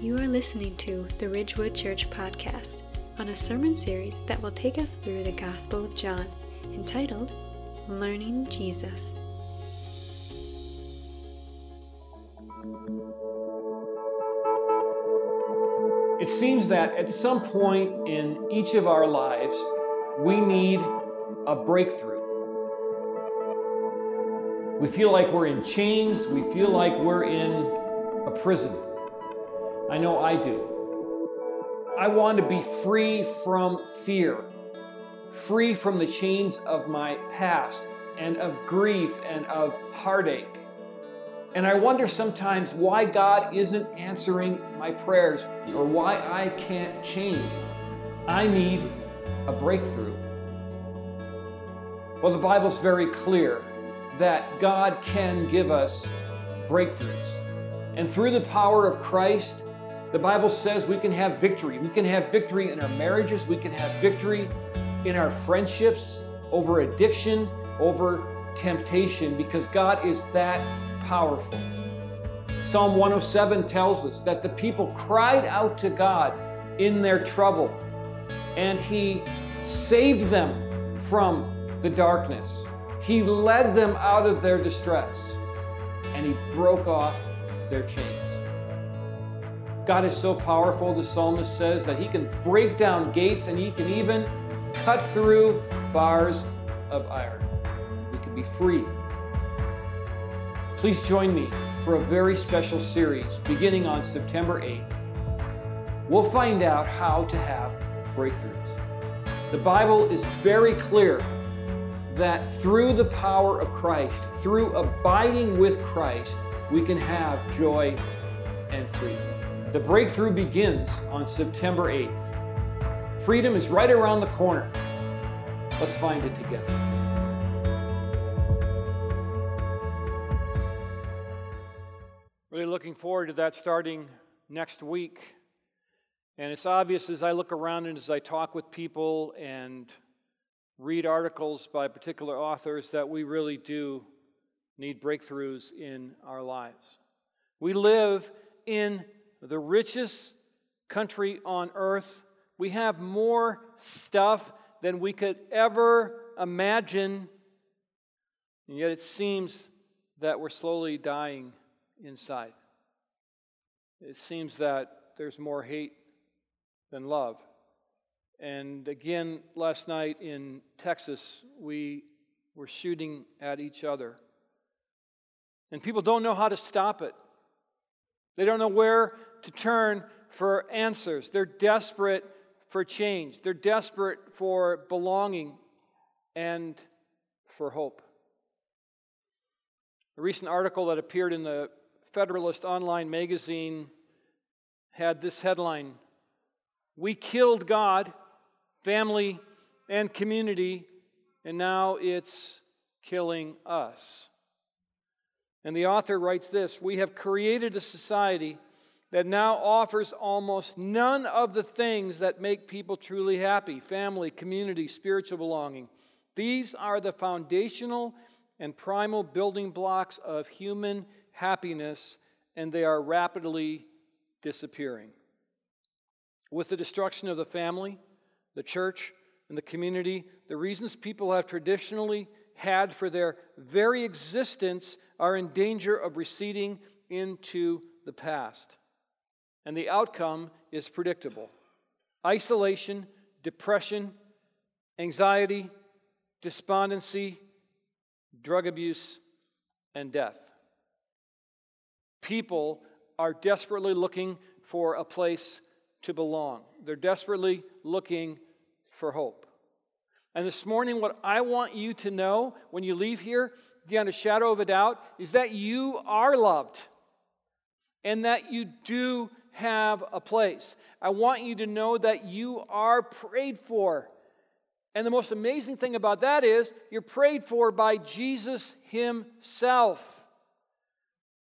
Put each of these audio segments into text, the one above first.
You are listening to the Ridgewood Church Podcast on a sermon series that will take us through the Gospel of John, entitled Learning Jesus. It seems that at some point in each of our lives, we need a breakthrough. We feel like we're in chains, we feel like we're in a prison. I know I do. I want to be free from fear, free from the chains of my past and of grief and of heartache. And I wonder sometimes why God isn't answering my prayers or why I can't change. I need a breakthrough. Well, the Bible's very clear that God can give us breakthroughs. And through the power of Christ, the Bible says we can have victory. We can have victory in our marriages, we can have victory in our friendships, over addiction, over temptation, because God is that powerful. Psalm 107 tells us that the people cried out to God in their trouble, and He saved them from the darkness. He led them out of their distress and He broke off their chains. God is so powerful, the psalmist says, that He can break down gates and He can even cut through bars of iron. We can be free. Please join me for a very special series beginning on September 8th. We'll find out how to have breakthroughs. The Bible is very clear that through the power of Christ, through abiding with Christ, we can have joy and freedom. The breakthrough begins on September 8th. Freedom is right around the corner. Let's find it together. Really looking forward to that starting next week. And it's obvious as I look around and as I talk with people and read articles by particular authors that we really do need breakthroughs in our lives. We live in the richest country on earth. We have more stuff than we could ever imagine. And yet it seems that we're slowly dying inside. It seems that there's more hate than love. And again, last night in Texas, we were shooting at each other. And people don't know how to stop it. They don't know where to turn for answers. They're desperate for change, they're desperate for belonging and for hope. A recent article that appeared in the Federalist Online magazine had this headline We killed God family, and community, and now it's killing us. And the author writes this We have created a society that now offers almost none of the things that make people truly happy family, community, spiritual belonging. These are the foundational and primal building blocks of human happiness, and they are rapidly disappearing. With the destruction of the family, the church, and the community, the reasons people have traditionally had for their very existence are in danger of receding into the past. And the outcome is predictable isolation, depression, anxiety, despondency, drug abuse, and death. People are desperately looking for a place to belong. They're desperately looking for hope. And this morning, what I want you to know when you leave here, beyond a shadow of a doubt, is that you are loved and that you do have a place. I want you to know that you are prayed for. And the most amazing thing about that is you're prayed for by Jesus Himself.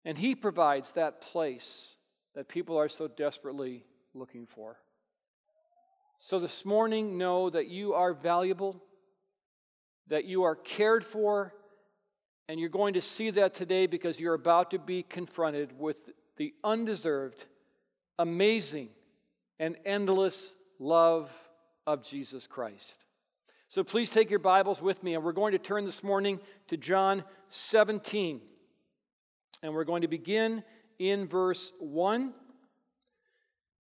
And He provides that place that people are so desperately looking for. So this morning, know that you are valuable, that you are cared for, and you're going to see that today because you're about to be confronted with the undeserved amazing, and endless love of Jesus Christ. So please take your Bibles with me, and we're going to turn this morning to John 17. And we're going to begin in verse 1.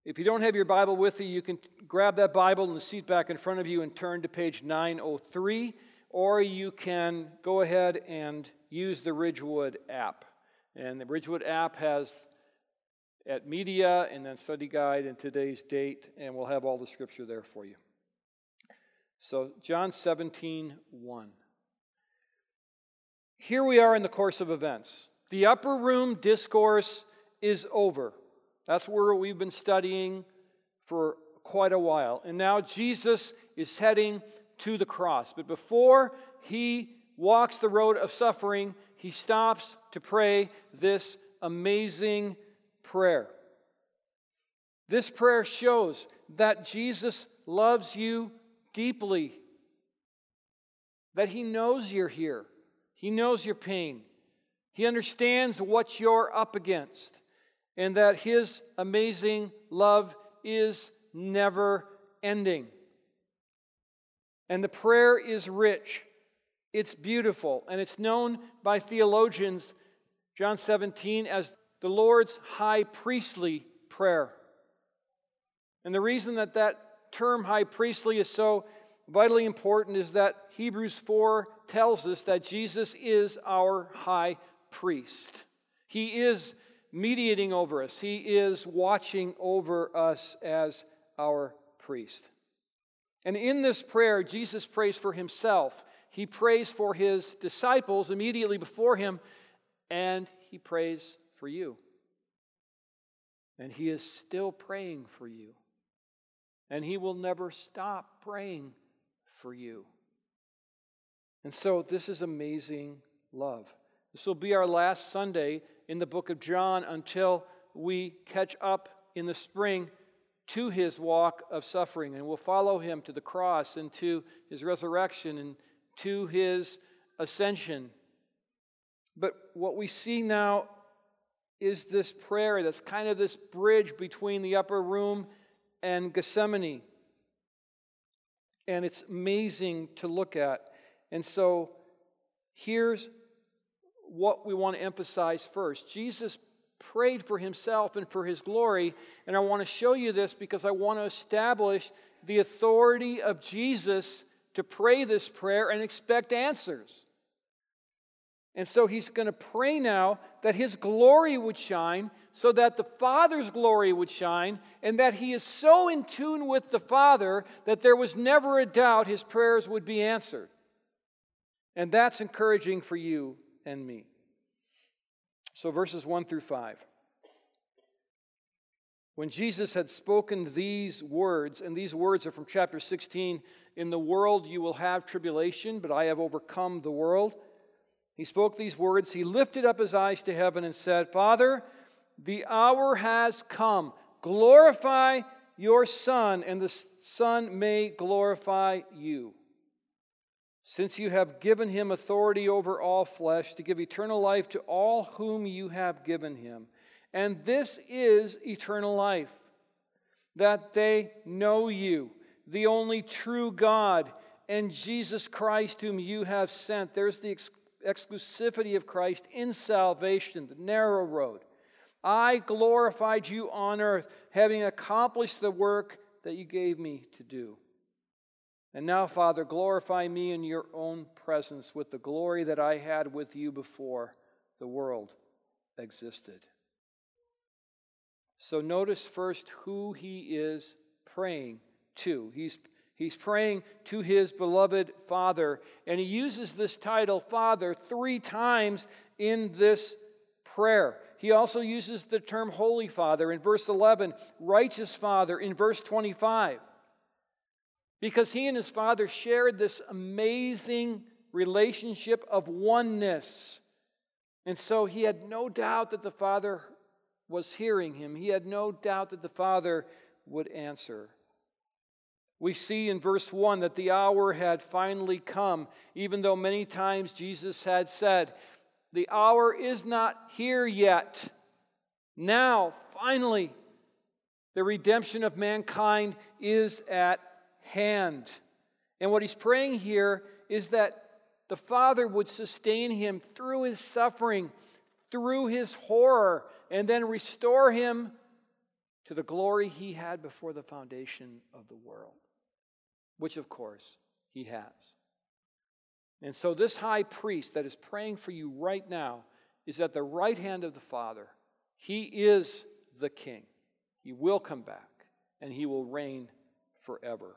If you don't have your Bible with you, you can grab that Bible in the seat back in front of you and turn to page 903, or you can go ahead and use the Ridgewood app. And the Ridgewood app has at media and then study guide and today's date, and we'll have all the scripture there for you. So, John 17, 1. Here we are in the course of events. The upper room discourse is over. That's where we've been studying for quite a while. And now Jesus is heading to the cross. But before he walks the road of suffering, he stops to pray this amazing prayer. This prayer shows that Jesus loves you deeply, that he knows you're here, he knows your pain, he understands what you're up against, and that his amazing love is never ending. And the prayer is rich, it's beautiful, and it's known by theologians, John 17, as the Lord's high priestly prayer. And the reason that that term high priestly is so vitally important is that Hebrews 4 tells us that Jesus is our high priest. He is mediating over us, He is watching over us as our priest. And in this prayer, Jesus prays for Himself. He prays for His disciples immediately before Him, and He prays for you. And He is still praying for you. And He will never stop praying for you. And so, this is amazing love. This will be our last Sunday in the book of John until we catch up in the spring to his walk of suffering. And we'll follow him to the cross and to his resurrection and to his ascension. But what we see now is this prayer that's kind of this bridge between the upper room and Gethsemane. And it's amazing to look at. And so here's what we want to emphasize first Jesus prayed for himself and for his glory. And I want to show you this because I want to establish the authority of Jesus to pray this prayer and expect answers. And so he's going to pray now that his glory would shine, so that the Father's glory would shine, and that he is so in tune with the Father that there was never a doubt his prayers would be answered. And that's encouraging for you and me. So, verses 1 through 5. When Jesus had spoken these words, and these words are from chapter 16 In the world you will have tribulation, but I have overcome the world. He spoke these words. He lifted up his eyes to heaven and said, Father, the hour has come. Glorify your Son, and the Son may glorify you. Since you have given him authority over all flesh to give eternal life to all whom you have given him. And this is eternal life, that they know you, the only true God, and Jesus Christ, whom you have sent. There's the exclusivity of Christ in salvation, the narrow road. I glorified you on earth, having accomplished the work that you gave me to do. And now, Father, glorify me in your own presence with the glory that I had with you before the world existed. So, notice first who he is praying to. He's He's praying to his beloved Father, and he uses this title, Father, three times in this prayer. He also uses the term Holy Father in verse 11, Righteous Father in verse 25, because he and his Father shared this amazing relationship of oneness. And so he had no doubt that the Father was hearing him, he had no doubt that the Father would answer. We see in verse 1 that the hour had finally come, even though many times Jesus had said, The hour is not here yet. Now, finally, The redemption of mankind is at hand. And what he's praying here is that the Father would sustain him through his suffering, through his horror, and then restore him to the glory he had before the foundation of the world, which, of course, he has. And so, this high priest that is praying for you right now is at the right hand of the Father. He is the King. He will come back and he will reign forever.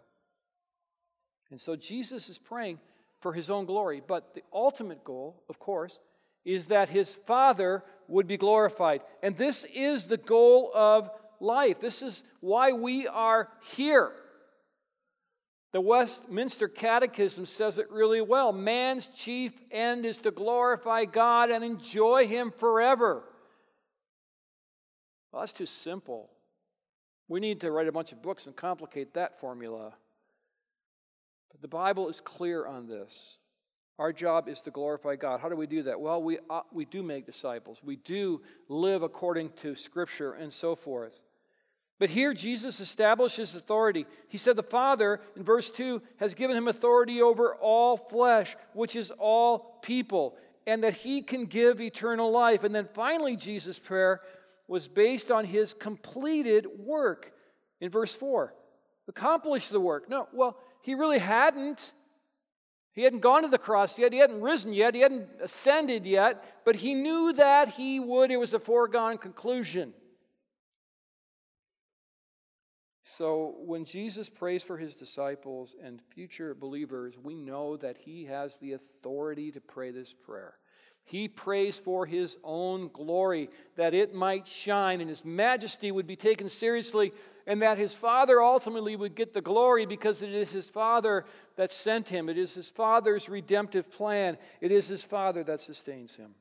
And so, Jesus is praying for his own glory. But the ultimate goal, of course, is that his Father would be glorified. And this is the goal of life. This is why we are here. The Westminster Catechism says it really well. Man's chief end is to glorify God and enjoy Him forever. Well, that's too simple. We need to write a bunch of books and complicate that formula. But the Bible is clear on this. Our job is to glorify God. How do we do that? Well, we, uh, we do make disciples, we do live according to Scripture and so forth. But here Jesus establishes authority. He said, The Father, in verse 2, has given him authority over all flesh, which is all people, and that he can give eternal life. And then finally, Jesus' prayer was based on his completed work in verse 4. Accomplish the work. No, well, he really hadn't. He hadn't gone to the cross yet. He hadn't risen yet. He hadn't ascended yet. But he knew that he would. It was a foregone conclusion. So when Jesus prays for his disciples and future believers, we know that he has the authority to pray this prayer. He prays for his own glory, that it might shine and his majesty would be taken seriously, and that his Father ultimately would get the glory because it is his Father that sent him. It is his Father's redemptive plan. It is his Father that sustains him.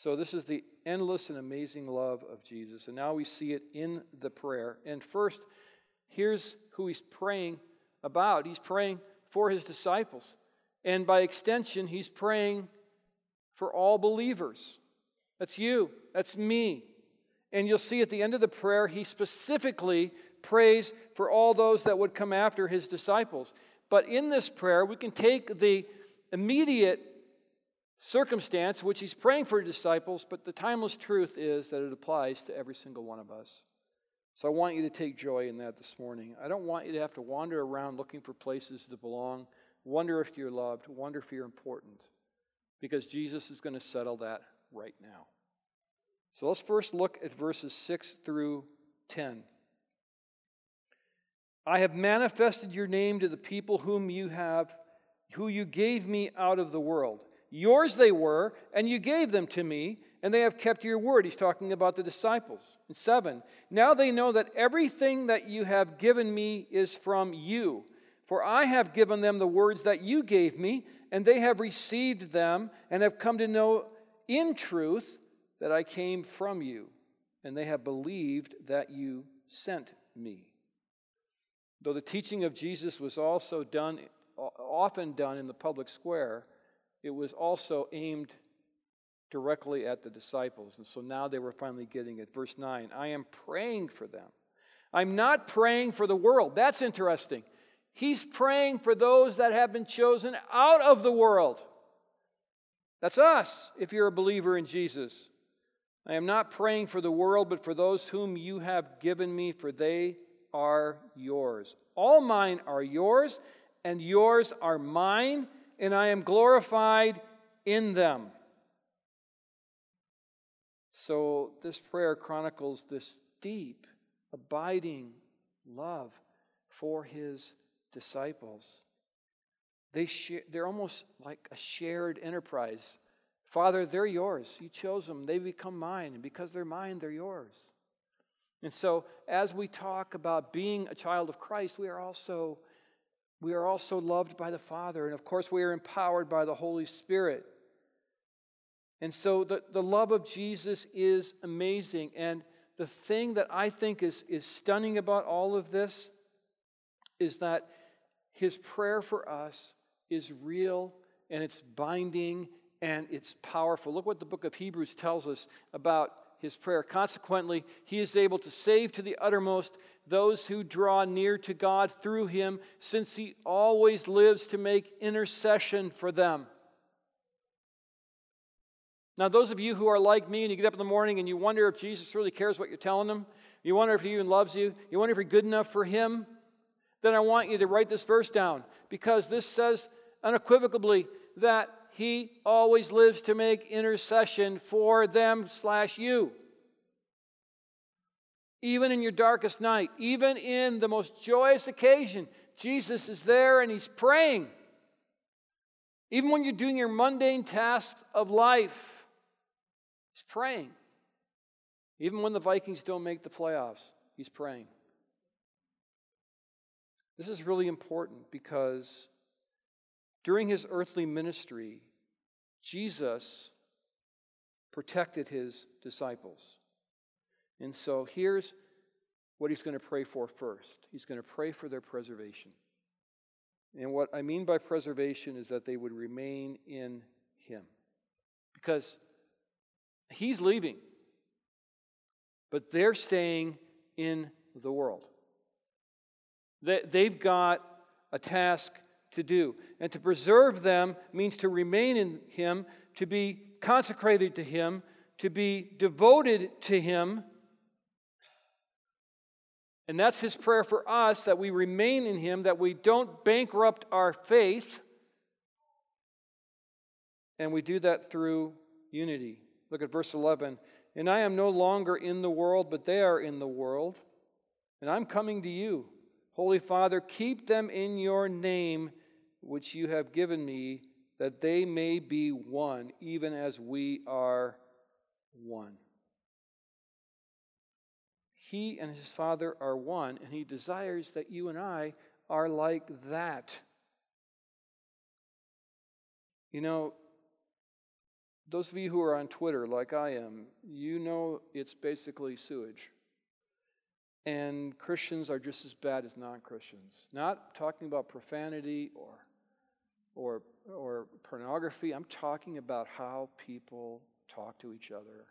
So, this is the endless and amazing love of Jesus. And now we see it in the prayer. And first, here's who he's praying about he's praying for his disciples. And by extension, he's praying for all believers. That's you, that's me. And you'll see at the end of the prayer, he specifically prays for all those that would come after his disciples. But in this prayer, we can take the immediate circumstance which he's praying for disciples, but the timeless truth is that it applies to every single one of us. So I want you to take joy in that this morning. I don't want you to have to wander around looking for places to belong, wonder if you're loved, wonder if you're important because Jesus is going to settle that right now. So let's first look at verses 6 through 10. I have manifested your name to the people whom you have who you gave me out of the world. Yours they were, and you gave them to me, and they have kept your word. He's talking about the disciples. In 7, now they know that everything that you have given me is from you. For I have given them the words that you gave me, and they have received them and have come to know in truth that I came from you, and they have believed that you sent me. Though the teaching of Jesus was also done, often done in the public square, it was also aimed directly at the disciples. And so now they were finally getting it. Verse 9 I am praying for them. I'm not praying for the world. That's interesting. He's praying for those that have been chosen out of the world. That's us, if you're a believer in Jesus. I am not praying for the world, but for those whom you have given me, for they are yours. All mine are yours, and yours are mine, and I am glorified in them. So, this prayer chronicles this deep, abiding love for his disciples. They share, they're almost like a shared enterprise. Father, they're yours. You chose them. They become mine. And because they're mine, they're yours. And so, as we talk about being a child of Christ, we are also, we are also loved by the Father. And of course, we are empowered by the Holy Spirit. And so, the, the love of Jesus is amazing. And the thing that I think is, is stunning about all of this is that his prayer for us is real and it's binding and it's powerful. Look what the book of Hebrews tells us about his prayer. Consequently, he is able to save to the uttermost those who draw near to God through him, since he always lives to make intercession for them. Now, those of you who are like me and you get up in the morning and you wonder if Jesus really cares what you're telling him, you wonder if he even loves you, you wonder if you're good enough for him, then I want you to write this verse down because this says unequivocally that he always lives to make intercession for them slash you. Even in your darkest night, even in the most joyous occasion, Jesus is there and he's praying. Even when you're doing your mundane tasks of life, he's praying. Even when the Vikings don't make the playoffs, he's praying. This is really important because during his earthly ministry, Jesus protected his disciples. And so here's what he's going to pray for first he's going to pray for their preservation. And what I mean by preservation is that they would remain in him. Because he's leaving, but they're staying in the world. They've got a task to do. And to preserve them means to remain in Him, to be consecrated to Him, to be devoted to Him. And that's His prayer for us that we remain in Him, that we don't bankrupt our faith. And we do that through unity. Look at verse 11. And I am no longer in the world, but they are in the world. And I'm coming to you. Holy Father, keep them in your name, which you have given me, that they may be one, even as we are one. He and his Father are one, and he desires that you and I are like that. You know, those of you who are on Twitter, like I am, you know it's basically sewage and Christians are just as bad as non Christians. Not talking about profanity or, or, or pornography, I'm talking about how people talk to each other.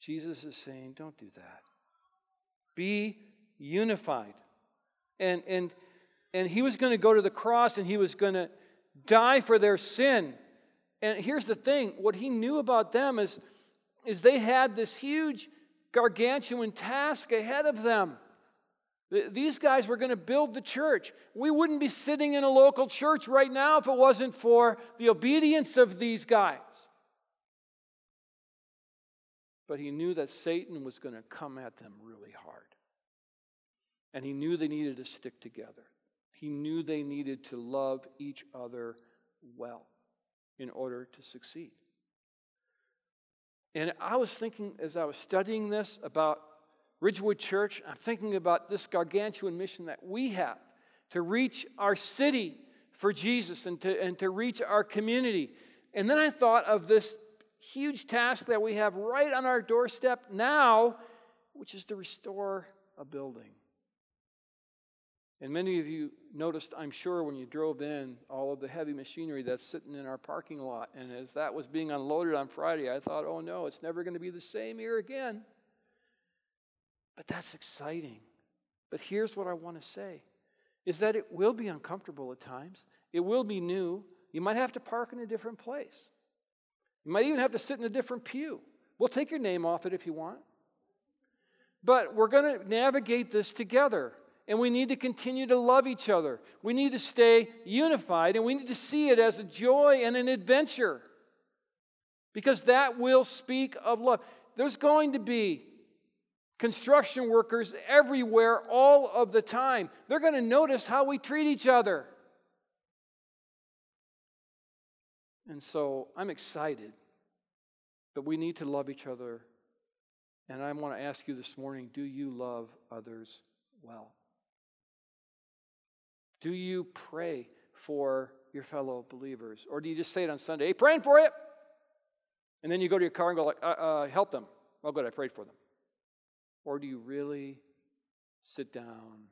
Jesus is saying, don't do that. Be unified. And, and, and he was going to go to the cross and he was going to die for their sin. And here's the thing what he knew about them is, is they had this huge gargantuan task ahead of them. These guys were going to build the church. We wouldn't be sitting in a local church right now if it wasn't for the obedience of these guys. But he knew that Satan was going to come at them really hard. And he knew they needed to stick together. He knew they needed to love each other well in order to succeed. And I was thinking as I was studying this about Ridgewood Church, I'm thinking about this gargantuan mission that we have to reach our city for Jesus and to, and to reach our community. And then I thought of this huge task that we have right on our doorstep now, which is to restore a building. And many of you noticed, I'm sure, when you drove in, all of the heavy machinery that's sitting in our parking lot. And as that was being unloaded on Friday, I thought, oh no, it's never going to be the same here again. But that's exciting. But here's what I want to say is that it will be uncomfortable at times. It will be new. You might have to park in a different place. You might even have to sit in a different pew. We'll take your name off it if you want. But we're going to navigate this together and we need to continue to love each other. We need to stay unified, and we need to see it as a joy and an adventure because that will speak of love. There's going to be construction workers everywhere all of the time. They're going to notice how we treat each other. And so I'm excited, that we need to love each other. And I want to ask you this morning do you love others well? Do you pray for your fellow believers? Or do you just say it on Sunday, hey, praying for you? And then you go to your car and go, like, uh, uh, help them. Oh, good, I prayed for them. Or do you really sit down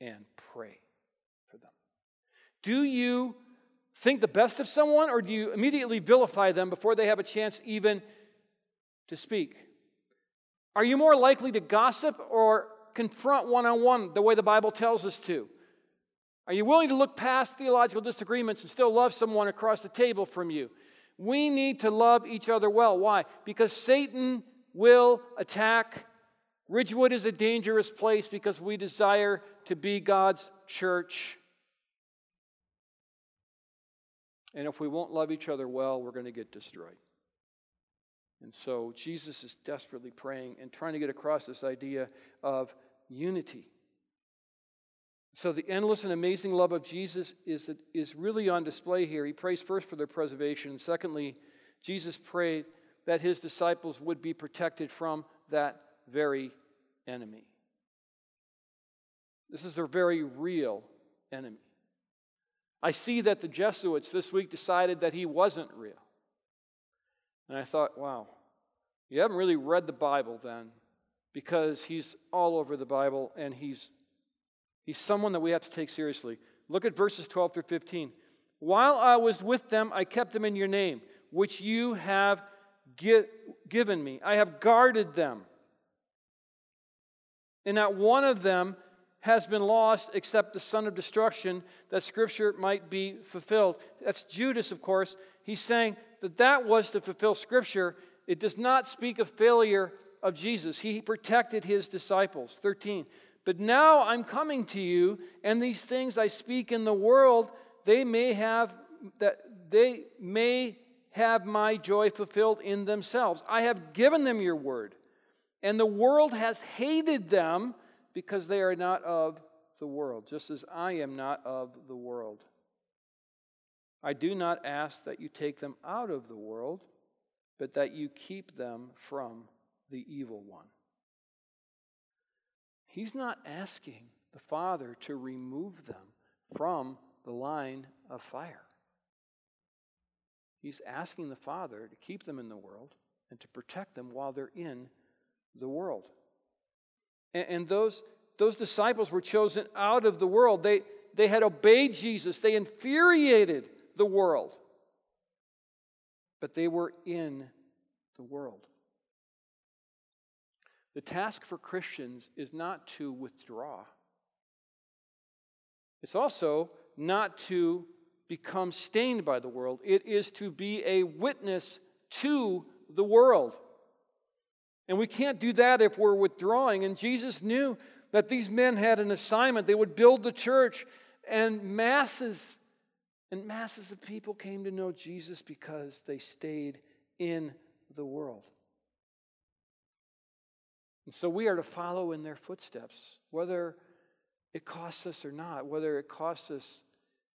and pray for them? Do you think the best of someone, or do you immediately vilify them before they have a chance even to speak? Are you more likely to gossip or confront one on one the way the Bible tells us to? Are you willing to look past theological disagreements and still love someone across the table from you? We need to love each other well. Why? Because Satan will attack. Ridgewood is a dangerous place because we desire to be God's church. And if we won't love each other well, we're going to get destroyed. And so Jesus is desperately praying and trying to get across this idea of unity. So the endless and amazing love of Jesus is, is really on display here. He prays first for their preservation. And Secondly, Jesus prayed that his disciples would be protected from that very enemy. This is their very real enemy. I see that the Jesuits this week decided that he wasn't real. And I thought, wow, you haven't really read the Bible then, because he's all over the Bible and he's, he's someone that we have to take seriously. Look at verses 12 through 15. While I was with them, I kept them in your name, which you have given me. I have guarded them. And not one of them has been lost except the son of destruction, that scripture might be fulfilled. That's Judas, of course. He's saying that that was to fulfill scripture. It does not speak of failure of Jesus. He protected his disciples. 13. But now I'm coming to you, and these things I speak in the world, they may have that they may have my joy fulfilled in themselves. I have given them your word, and the world has hated them because they are not of the world, just as I am not of the world. I do not ask that you take them out of the world, but that you keep them from the evil one. He's not asking the Father to remove them from the line of fire. He's asking the Father to keep them in the world and to protect them while they're in the world. And, and those, those disciples were chosen out of the world. They, they had obeyed Jesus, they infuriated the world, but they were in the world. The task for Christians is not to withdraw. It's also not to become stained by the world. It is to be a witness to the world. And we can't do that if we're withdrawing. And Jesus knew that these men had an assignment. They would build the church, and masses and masses of people came to know Jesus because they stayed in the world. And so we are to follow in their footsteps, whether it costs us or not, whether it costs us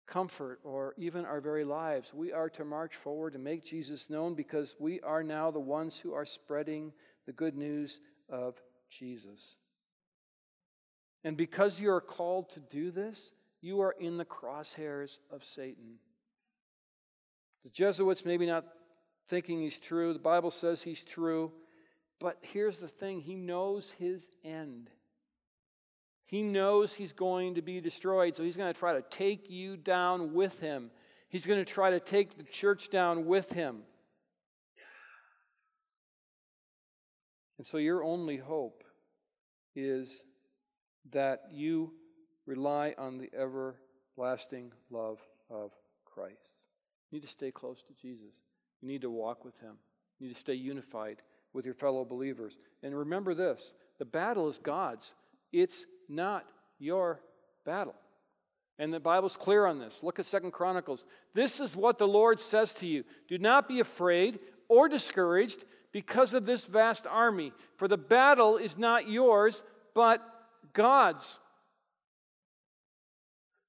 comfort or even our very lives. We are to march forward and make Jesus known because we are now the ones who are spreading the good news of Jesus. And because you are called to do this, you are in the crosshairs of Satan. The Jesuits maybe not thinking he's true. The Bible says he's true. But here's the thing he knows his end. He knows he's going to be destroyed, so he's going to try to take you down with him. He's going to try to take the church down with him. And so your only hope is that you rely on the everlasting love of Christ. You need to stay close to Jesus. You need to walk with him. You need to stay unified with your fellow believers. And remember this the battle is God's, it's not your battle. And the Bible's clear on this. Look at Second Chronicles. This is what the Lord says to you Do not be afraid or discouraged because of this vast army, for the battle is not yours, but God's.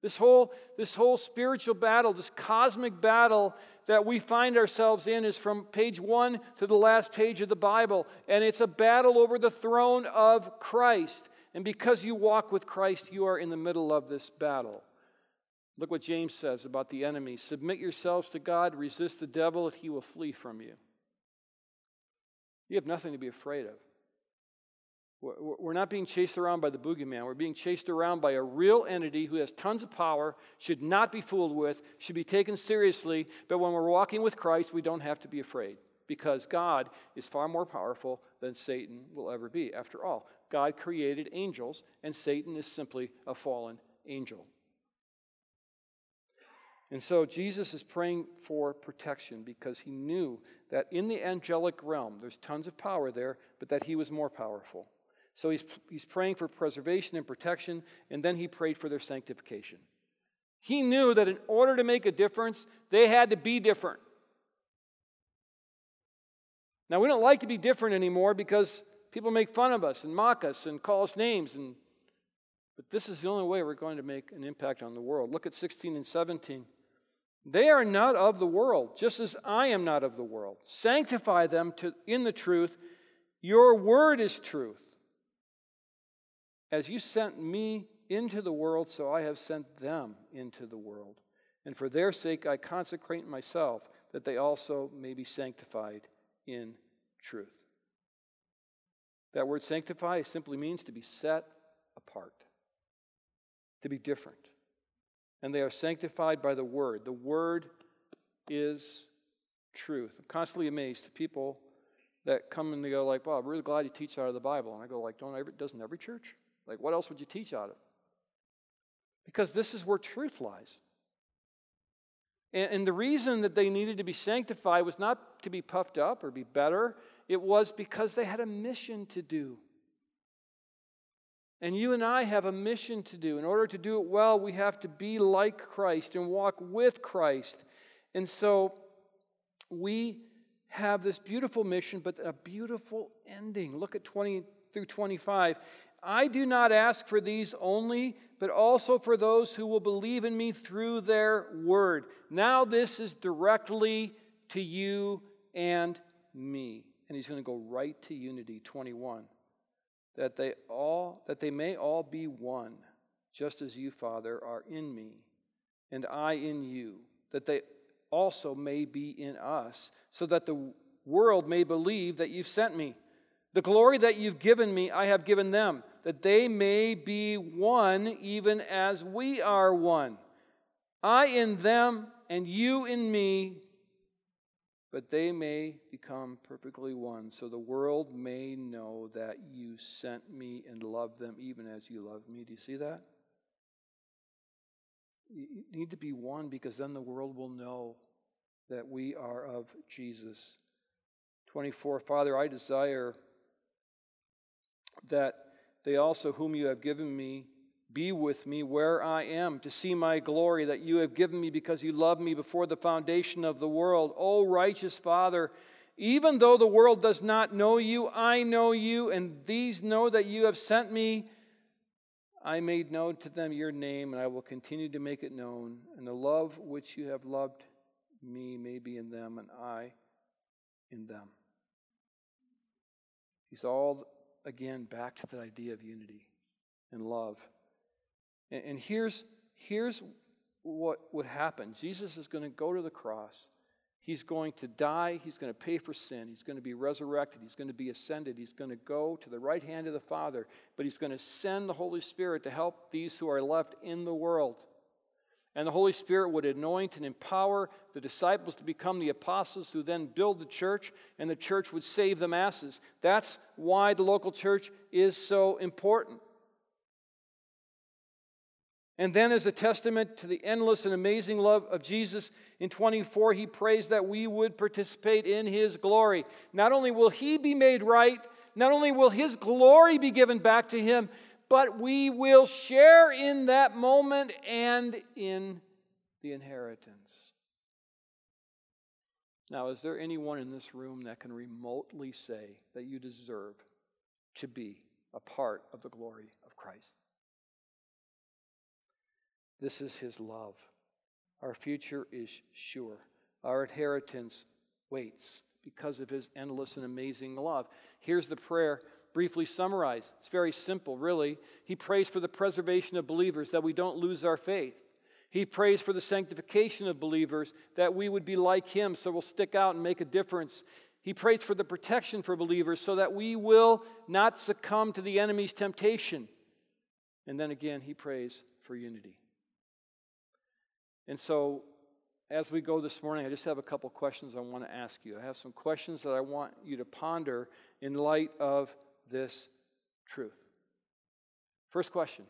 This whole, this whole spiritual battle, this cosmic battle that we find ourselves in, is from page one to the last page of the Bible. And it's a battle over the throne of Christ. And because you walk with Christ, you are in the middle of this battle. Look what James says about the enemy Submit yourselves to God, resist the devil, and he will flee from you. You have nothing to be afraid of. We're not being chased around by the boogeyman. We're being chased around by a real entity who has tons of power, should not be fooled with, should be taken seriously. But when we're walking with Christ, we don't have to be afraid because God is far more powerful than Satan will ever be. After all, God created angels, and Satan is simply a fallen angel. And so Jesus is praying for protection because he knew that in the angelic realm, there's tons of power there, but that he was more powerful. So he's, he's praying for preservation and protection, and then he prayed for their sanctification. He knew that in order to make a difference, they had to be different. Now, we don't like to be different anymore because people make fun of us and mock us and call us names. And, but this is the only way we're going to make an impact on the world. Look at 16 and 17. They are not of the world, just as I am not of the world. Sanctify them to, in the truth. Your word is truth. As you sent me into the world, so I have sent them into the world. And for their sake I consecrate myself, that they also may be sanctified in truth. That word sanctify simply means to be set apart, to be different and they are sanctified by the word. The word is truth. I'm constantly amazed to people that come and they go like, "Well, I'm really glad you teach out of the Bible." And I go like, "Don't every, doesn't every church? Like, what else would you teach out of?" Because this is where truth lies. And, and the reason that they needed to be sanctified was not to be puffed up or be better. It was because they had a mission to do. And you and I have a mission to do. In order to do it well, we have to be like Christ and walk with Christ. And so we have this beautiful mission, but a beautiful ending. Look at 20 through 25. I do not ask for these only, but also for those who will believe in me through their word. Now, this is directly to you and me. And he's going to go right to unity 21 that they all that they may all be one just as you father are in me and i in you that they also may be in us so that the world may believe that you've sent me. The glory that you've given me i have given them that they may be one even as we are one. I in them and you in me but they may become perfectly one, so the world may know that you sent me and loved them even as you loved me. Do you see that? You need to be one because then the world will know that we are of Jesus. 24 Father, I desire that they also, whom you have given me, be with me where I am to see my glory that you have given me because you loved me before the foundation of the world. O righteous Father, even though the world does not know you, I know you, and these know that you have sent me. I made known to them your name, and I will continue to make it known. And the love which you have loved me may be in them, and I in them. He's all again back to that idea of unity and love. And, and here's, here's what would happen Jesus is going to go to the cross. He's going to die. He's going to pay for sin. He's going to be resurrected. He's going to be ascended. He's going to go to the right hand of the Father. But he's going to send the Holy Spirit to help these who are left in the world. And the Holy Spirit would anoint and empower the disciples to become the apostles who then build the church, and the church would save the masses. That's why the local church is so important. And then, as a testament to the endless and amazing love of Jesus, in 24, he prays that we would participate in his glory. Not only will he be made right, not only will his glory be given back to him, but we will share in that moment and in the inheritance. Now, is there anyone in this room that can remotely say that you deserve to be a part of the glory of Christ? This is His love. Our future is sure. Our inheritance waits because of His endless and amazing love. Here's the prayer briefly summarized. It's very simple, really. He prays for the preservation of believers that we don't lose our faith. He prays for the sanctification of believers that we would be like Him so we'll stick out and make a difference. He prays for the protection for believers so that we will not succumb to the enemy's temptation. And then again, He prays for unity. And so, as we go this morning, I just have a couple questions I want to ask you. I have some questions that I want you to ponder in light of this truth. First question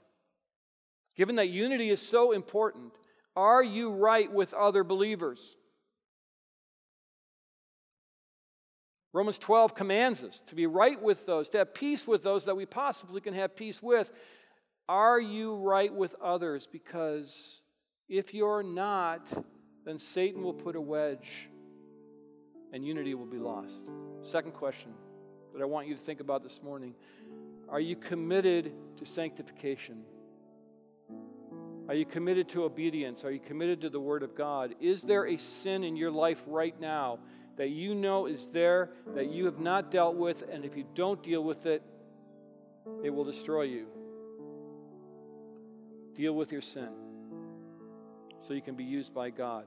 Given that unity is so important, are you right with other believers? Romans 12 commands us to be right with those, to have peace with those that we possibly can have peace with. Are you right with others? Because if you're not, then Satan will put a wedge and unity will be lost. Second question that I want you to think about this morning Are you committed to sanctification? Are you committed to obedience? Are you committed to the Word of God? Is there a sin in your life right now that you know is there that you have not dealt with, and if you don't deal with it, it will destroy you? Deal with your sin so you can be used by God.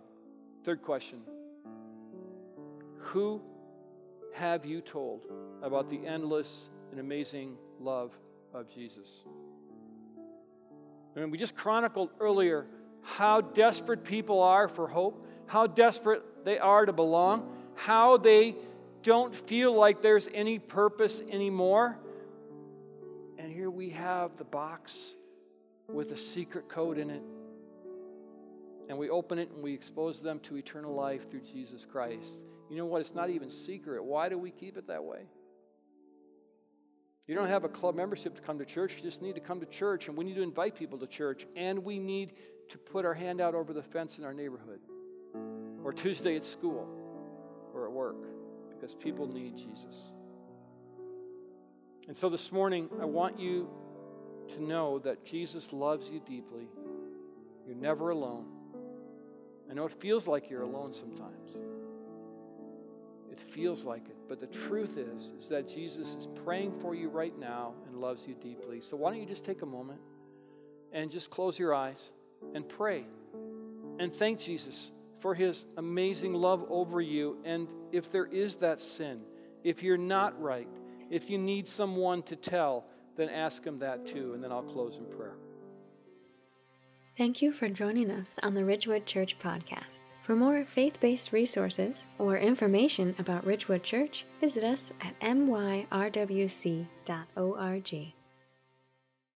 Third question Who have you told about the endless and amazing love of Jesus? I mean, we just chronicled earlier how desperate people are for hope, how desperate they are to belong, how they don't feel like there's any purpose anymore. And here we have the box with a secret code in it and we open it and we expose them to eternal life through Jesus Christ. You know what? It's not even secret. Why do we keep it that way? You don't have a club membership to come to church. You just need to come to church, and we need to invite people to church, and we need to put our hand out over the fence in our neighborhood, or Tuesday at school, or at work, because people need Jesus. And so this morning, I want you to know that Jesus loves you deeply. You're never alone. I know it feels like you're alone sometimes. It feels like it. But the truth is, is that Jesus is praying for you right now and loves you deeply. So why don't you just take a moment and just close your eyes and pray and thank Jesus for his amazing love over you. And if there is that sin, if you're not right, if you need someone to tell, then ask him that too. And then I'll close in prayer. Thank you for joining us on the Ridgewood Church podcast. For more faith based resources or information about Ridgewood Church, visit us at myrwc.org.